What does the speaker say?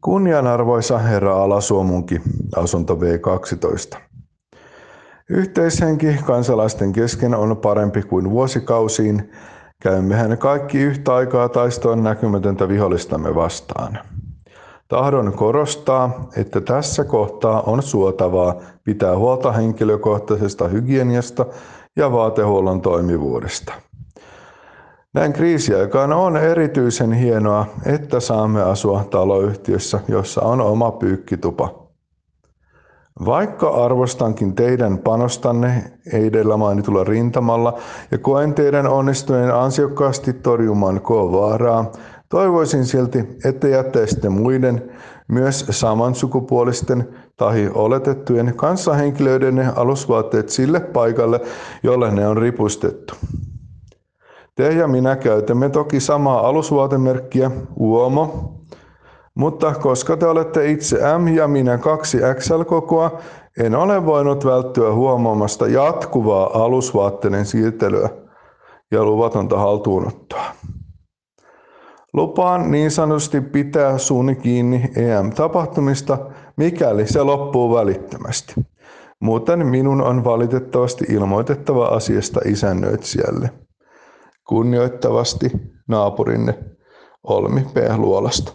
Kunnianarvoisa herra Alasuomunki, asunto V12. Yhteishenki kansalaisten kesken on parempi kuin vuosikausiin. Käymmehän kaikki yhtä aikaa taistoon näkymätöntä vihollistamme vastaan. Tahdon korostaa, että tässä kohtaa on suotavaa pitää huolta henkilökohtaisesta hygieniasta ja vaatehuollon toimivuudesta. Näin kriisiaikaan on erityisen hienoa, että saamme asua taloyhtiössä, jossa on oma pyykkitupa. Vaikka arvostankin teidän panostanne edellä mainitulla rintamalla ja koen teidän onnistuneen ansiokkaasti torjumaan K-vaaraa, toivoisin silti, että jättäisitte muiden, myös samansukupuolisten tai oletettujen kanssahenkilöiden alusvaatteet sille paikalle, jolle ne on ripustettu. Te ja minä käytämme toki samaa alusvaatemerkkiä, Uomo, mutta koska te olette itse M ja minä 2 XL-kokoa, en ole voinut välttyä huomaamasta jatkuvaa alusvaatteiden siirtelyä ja luvatonta haltuunottoa. Lupaan niin sanotusti pitää suuni kiinni EM-tapahtumista, mikäli se loppuu välittömästi. Muuten minun on valitettavasti ilmoitettava asiasta isännöitsijälle. Kunnioittavasti naapurinne Olmi P. Luolasta.